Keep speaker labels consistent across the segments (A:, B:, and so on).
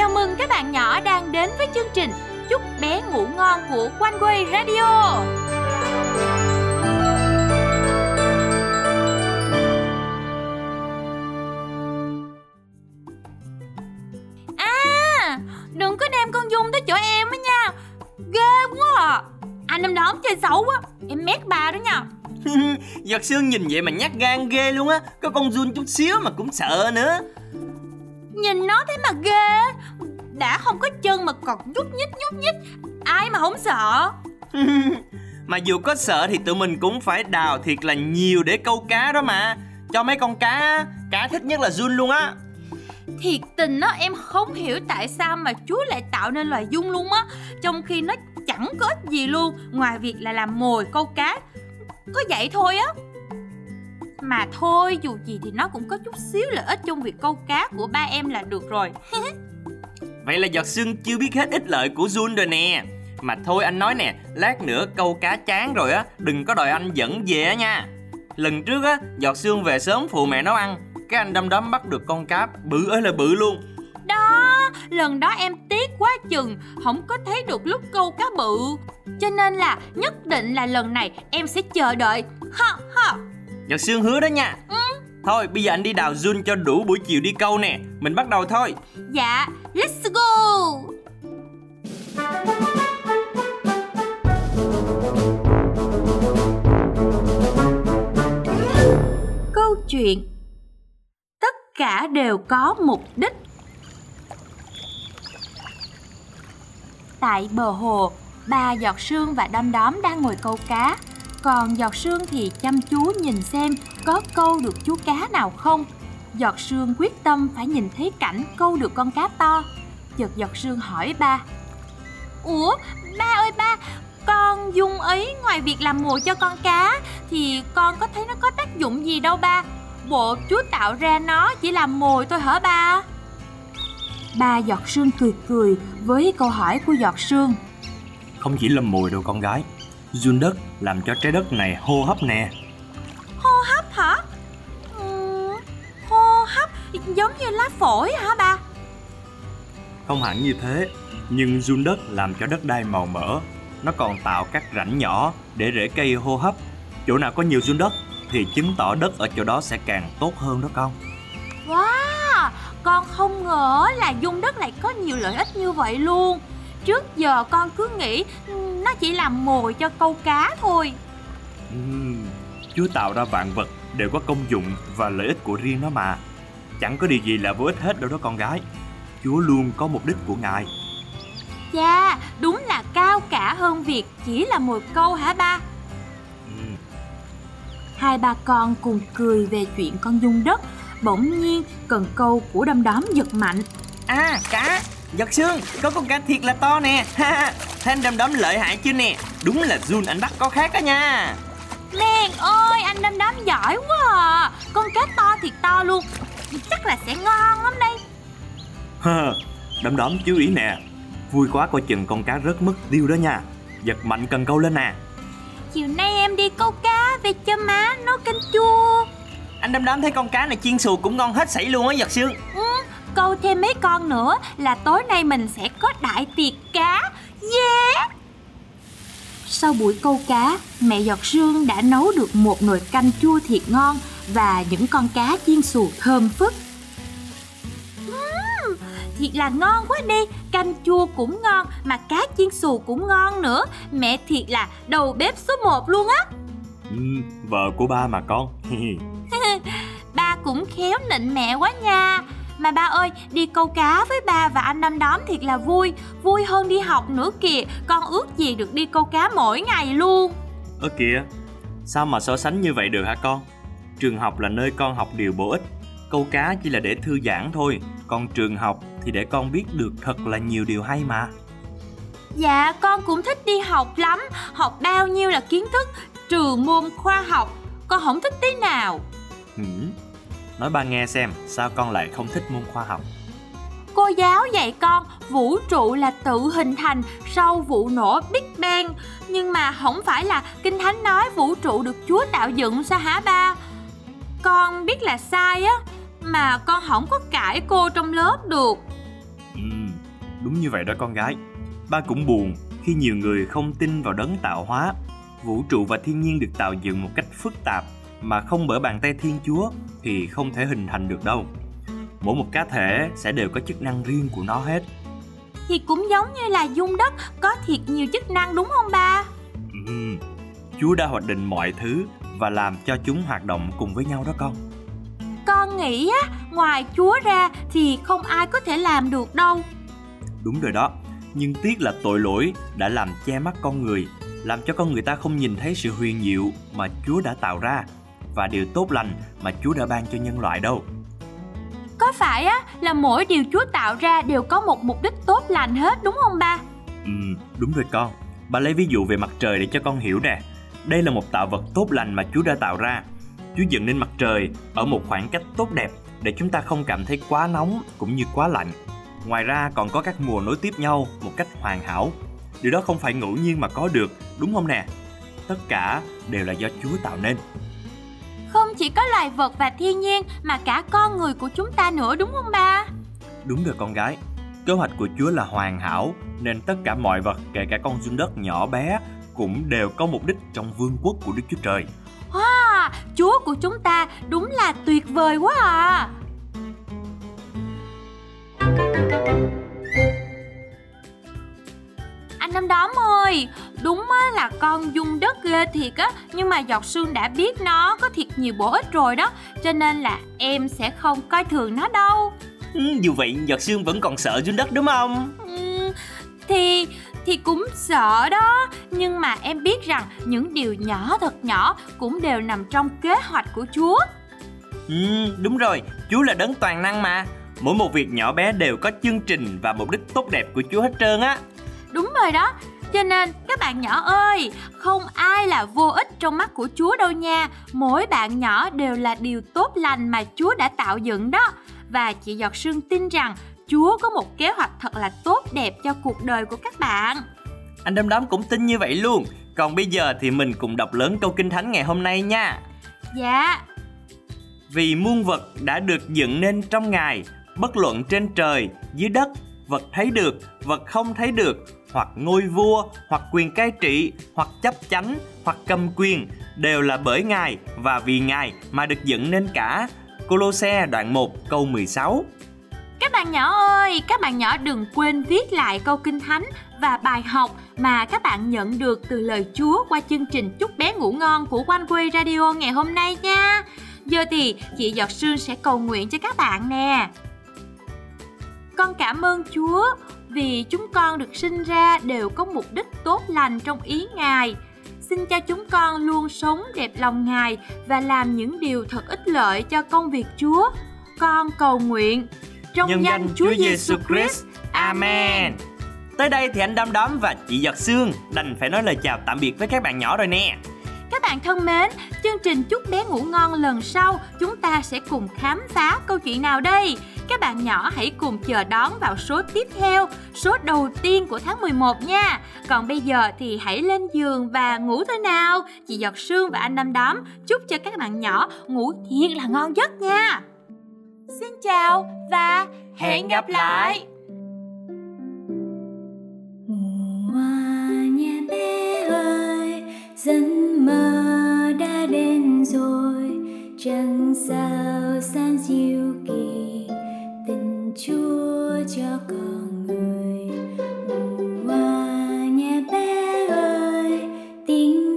A: Chào mừng các bạn nhỏ đang đến với chương trình Chúc bé ngủ ngon của One Way Radio. À, đừng có đem con Dung tới chỗ em á nha. Ghê quá à. Anh em đó chơi xấu quá Em mét bà đó nha.
B: Giật xương nhìn vậy mà nhát gan ghê luôn á. Có con run chút xíu mà cũng sợ nữa.
A: Nhìn nó thế mà ghê. Đã không có chân mà còn nhúc nhích nhúc nhích. Ai mà không sợ?
B: Mà dù có sợ thì tụi mình cũng phải đào thiệt là nhiều để câu cá đó mà. Cho mấy con cá Cá thích nhất là run luôn á.
A: Thiệt tình á em không hiểu tại sao mà Chúa lại tạo nên loài dung luôn á. Trong khi nó chẳng có ích gì luôn Ngoài việc là làm mồi câu cá. Có vậy thôi á Mà thôi dù gì thì nó cũng có chút xíu lợi ích trong việc câu cá của ba em là được rồi.
B: Vậy là giọt xương chưa biết hết ích lợi của run rồi nè. Mà thôi anh nói nè Lát nữa câu cá chán rồi á Đừng có đòi anh dẫn về á nha. Lần trước á Giọt xương về sớm phụ mẹ nấu ăn Cái anh đâm đóm bắt được con cá bự ơi là bự luôn.
A: Đó, lần đó em tiếc quá chừng Không có thấy được lúc câu cá bự. Cho nên là nhất định là lần này em sẽ chờ đợi. Ha ha
B: Giọt xương hứa đó nha. Thôi bây giờ anh đi đào run cho đủ buổi chiều đi câu nè. Mình bắt đầu thôi.
A: Dạ, let's go. Câu chuyện Tất cả đều có mục đích. Tại bờ hồ, ba giọt sương và đom đóm đang ngồi câu cá còn giọt sương thì chăm chú nhìn xem có câu được chú cá nào không. Giọt sương quyết tâm phải nhìn thấy cảnh câu được con cá to. Chợt giọt sương hỏi ba Ủa, ba ơi ba, con dung ấy ngoài việc làm mồi cho con cá Thì con có thấy nó có tác dụng gì đâu ba? Bộ chúa tạo ra nó chỉ làm mồi thôi hả ba? Ba giọt sương cười cười với câu hỏi của giọt sương.
B: Không chỉ làm mồi đâu con gái. Run đất làm cho trái đất này hô hấp nè.
A: Hô hấp hả? Ừm, hô hấp giống như lá phổi hả ba?
B: Không hẳn như thế Nhưng run đất làm cho đất đai màu mỡ. Nó còn tạo các rãnh nhỏ để rễ cây hô hấp. Chỗ nào có nhiều run đất thì chứng tỏ đất ở chỗ đó sẽ càng tốt hơn đó con.
A: Wow, con không ngờ là dung đất lại có nhiều lợi ích như vậy luôn Trước giờ con cứ nghĩ nó chỉ làm mồi cho câu cá thôi.
B: Ừm, Chúa tạo ra vạn vật đều có công dụng và lợi ích của riêng nó mà. Chẳng có điều gì là vô ích hết đâu đó con gái. Chúa luôn có mục đích của Ngài.
A: Dạ, đúng là cao cả hơn việc chỉ là mồi câu hả ba?
B: Ừm,
A: Hai ba con cùng cười về chuyện con dung đất Bỗng nhiên cần câu của đom đóm giật mạnh.
B: À cá Giọt xương Có con cá thiệt là to nè. Ha ha. Thấy anh đom đóm lợi hại chưa nè? Đúng là run anh bắt có khác đó nha.
A: Mèn ơi, anh đom đóm giỏi quá à. Con cá to thiệt to luôn. Chắc là sẽ ngon lắm đây.
B: Đom đóm chú ý nè. Vui quá coi chừng con cá rớt mất tiêu đó nha. Giật mạnh cần câu lên nè.
A: Chiều nay em đi câu cá về cho má nấu canh chua.
B: Anh đom đóm thấy con cá này chiên xù cũng ngon hết sảy luôn á giật xương
A: ừ, Câu thêm mấy con nữa là tối nay mình sẽ có đại tiệc cá Yeah Sau buổi câu cá, mẹ giọt sương đã nấu được một nồi canh chua thiệt ngon và những con cá chiên xù thơm phức. Ừm, thiệt là ngon quá đi, canh chua cũng ngon mà cá chiên xù cũng ngon nữa. Mẹ thiệt là đầu bếp số 1 luôn á.
B: ừ, Vợ của ba mà con
A: Ba cũng khéo nịnh mẹ quá nha Mà ba ơi, đi câu cá với ba và anh đom đóm thiệt là vui. Vui hơn đi học nữa kìa. Con ước gì được đi câu cá mỗi ngày luôn.
B: Ơ kìa Sao mà so sánh như vậy được hả con? Trường học là nơi con học điều bổ ích. Câu cá chỉ là để thư giãn thôi. Còn trường học thì để con biết được thật là nhiều điều hay mà.
A: Dạ, con cũng thích đi học lắm. Học bao nhiêu là kiến thức Trừ môn khoa học. Con không thích tí nào.
B: Ừ. Nói ba nghe xem Sao con lại không thích môn khoa học
A: Cô giáo dạy con vũ trụ là tự hình thành sau vụ nổ Big Bang Nhưng mà không phải là Kinh Thánh nói vũ trụ được Chúa tạo dựng sao hả ba? Con biết là sai á Mà con không có cãi cô trong lớp được
B: ừ. Đúng như vậy đó con gái. Ba cũng buồn khi nhiều người không tin vào đấng tạo hóa. Vũ trụ và thiên nhiên được tạo dựng một cách phức tạp mà không bởi bàn tay Thiên Chúa thì không thể hình thành được đâu. Mỗi một cá thể sẽ đều có chức năng riêng của nó hết.
A: Thì cũng giống như là dung đất có thiệt nhiều chức năng đúng không ba?
B: Ừ, Chúa đã hoạch định mọi thứ và làm cho chúng hoạt động cùng với nhau đó con.
A: Con nghĩ á, ngoài Chúa ra thì không ai có thể làm được đâu.
B: Đúng rồi đó, nhưng tiếc là tội lỗi đã làm che mắt con người, làm cho con người ta không nhìn thấy sự huyền diệu mà Chúa đã tạo ra và điều tốt lành mà Chúa đã ban cho nhân loại đâu.
A: Có phải á là mỗi điều Chúa tạo ra đều có một mục đích tốt lành hết đúng không ba?
B: Ừ, đúng rồi con. Bà lấy ví dụ về mặt trời để cho con hiểu nè. Đây là một tạo vật tốt lành mà Chúa đã tạo ra. Chúa dựng nên mặt trời ở một khoảng cách tốt đẹp để chúng ta không cảm thấy quá nóng cũng như quá lạnh. Ngoài ra còn có các mùa nối tiếp nhau một cách hoàn hảo. Điều đó không phải ngẫu nhiên mà có được, đúng không nè? Tất cả đều là do Chúa tạo nên.
A: Chỉ có loài vật và thiên nhiên mà cả con người của chúng ta nữa đúng không ba?
B: Đúng rồi con gái. Kế hoạch của Chúa là hoàn hảo nên tất cả mọi vật kể cả con dung đất nhỏ bé cũng đều có mục đích trong vương quốc của Đức Chúa Trời.
A: Wow, Chúa của chúng ta đúng là tuyệt vời quá à. Anh Năm Đóm ơi, đúng á, là con dung đất ghê thiệt á Nhưng mà giọt sương đã biết nó có thiệt nhiều bổ ích rồi đó Cho nên là em sẽ không coi thường nó đâu.
B: Ừ, dù vậy giọt sương vẫn còn sợ dung đất đúng không?
A: ừ, Thì thì cũng sợ đó Nhưng mà em biết rằng những điều nhỏ thật nhỏ cũng đều nằm trong kế hoạch của Chúa.
B: Ừ, đúng rồi, Chúa là đấng toàn năng mà. Mỗi một việc nhỏ bé đều có chương trình và mục đích tốt đẹp của Chúa hết trơn á
A: Đúng rồi đó cho nên các bạn nhỏ ơi, không ai là vô ích trong mắt của Chúa đâu nha. Mỗi bạn nhỏ đều là điều tốt lành mà Chúa đã tạo dựng đó. Và chị Giọt Sương tin rằng Chúa có một kế hoạch thật là tốt đẹp cho cuộc đời của các bạn.
B: Anh Đâm Đóm cũng tin như vậy luôn. Còn bây giờ thì mình cùng đọc lớn câu kinh thánh ngày hôm nay nha.
A: Dạ.
B: Vì muôn vật đã được dựng nên trong Ngài, bất luận trên trời, dưới đất, vật thấy được, vật không thấy được, hoặc ngôi vua, hoặc quyền cai trị, hoặc chấp chánh, hoặc cầm quyền, đều là bởi Ngài và vì Ngài mà được dựng nên cả. Colosse đoạn 1 câu 16
A: Các bạn nhỏ ơi, các bạn nhỏ đừng quên viết lại câu kinh thánh và bài học mà các bạn nhận được từ lời Chúa qua chương trình Chúc bé ngủ ngon của One Way Radio ngày hôm nay nha. Giờ thì chị Giọt Sương sẽ cầu nguyện cho các bạn nè. Con cảm ơn Chúa vì chúng con được sinh ra đều có mục đích tốt lành trong ý Ngài. Xin cho chúng con luôn sống đẹp lòng Ngài và làm những điều thật ích lợi cho công việc Chúa. Con cầu nguyện trong
B: Nhân
A: danh Chúa Giêsu Christ.
B: Amen. Tới đây thì anh Đom Đóm và chị Giọt Sương đành phải nói lời chào tạm biệt với các bạn nhỏ rồi nè.
A: Các bạn thân mến, chương trình Chúc bé ngủ ngon lần sau chúng ta sẽ cùng khám phá câu chuyện nào đây? Các bạn nhỏ hãy cùng chờ đón vào số tiếp theo, số đầu tiên của tháng 11 nha. Còn bây giờ thì hãy lên giường và ngủ thôi nào. Chị Giọt Sương và anh Năm Đóm chúc cho các bạn nhỏ ngủ thiệt là ngon giấc nha. Xin chào và hẹn gặp lại.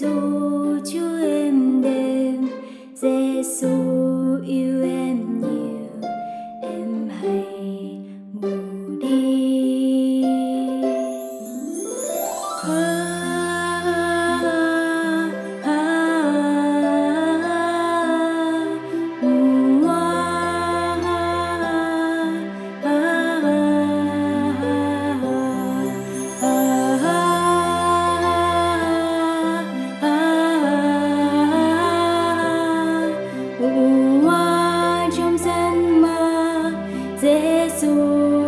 C: Tiếng ru Chúa êm đềm, Giêsu Chúa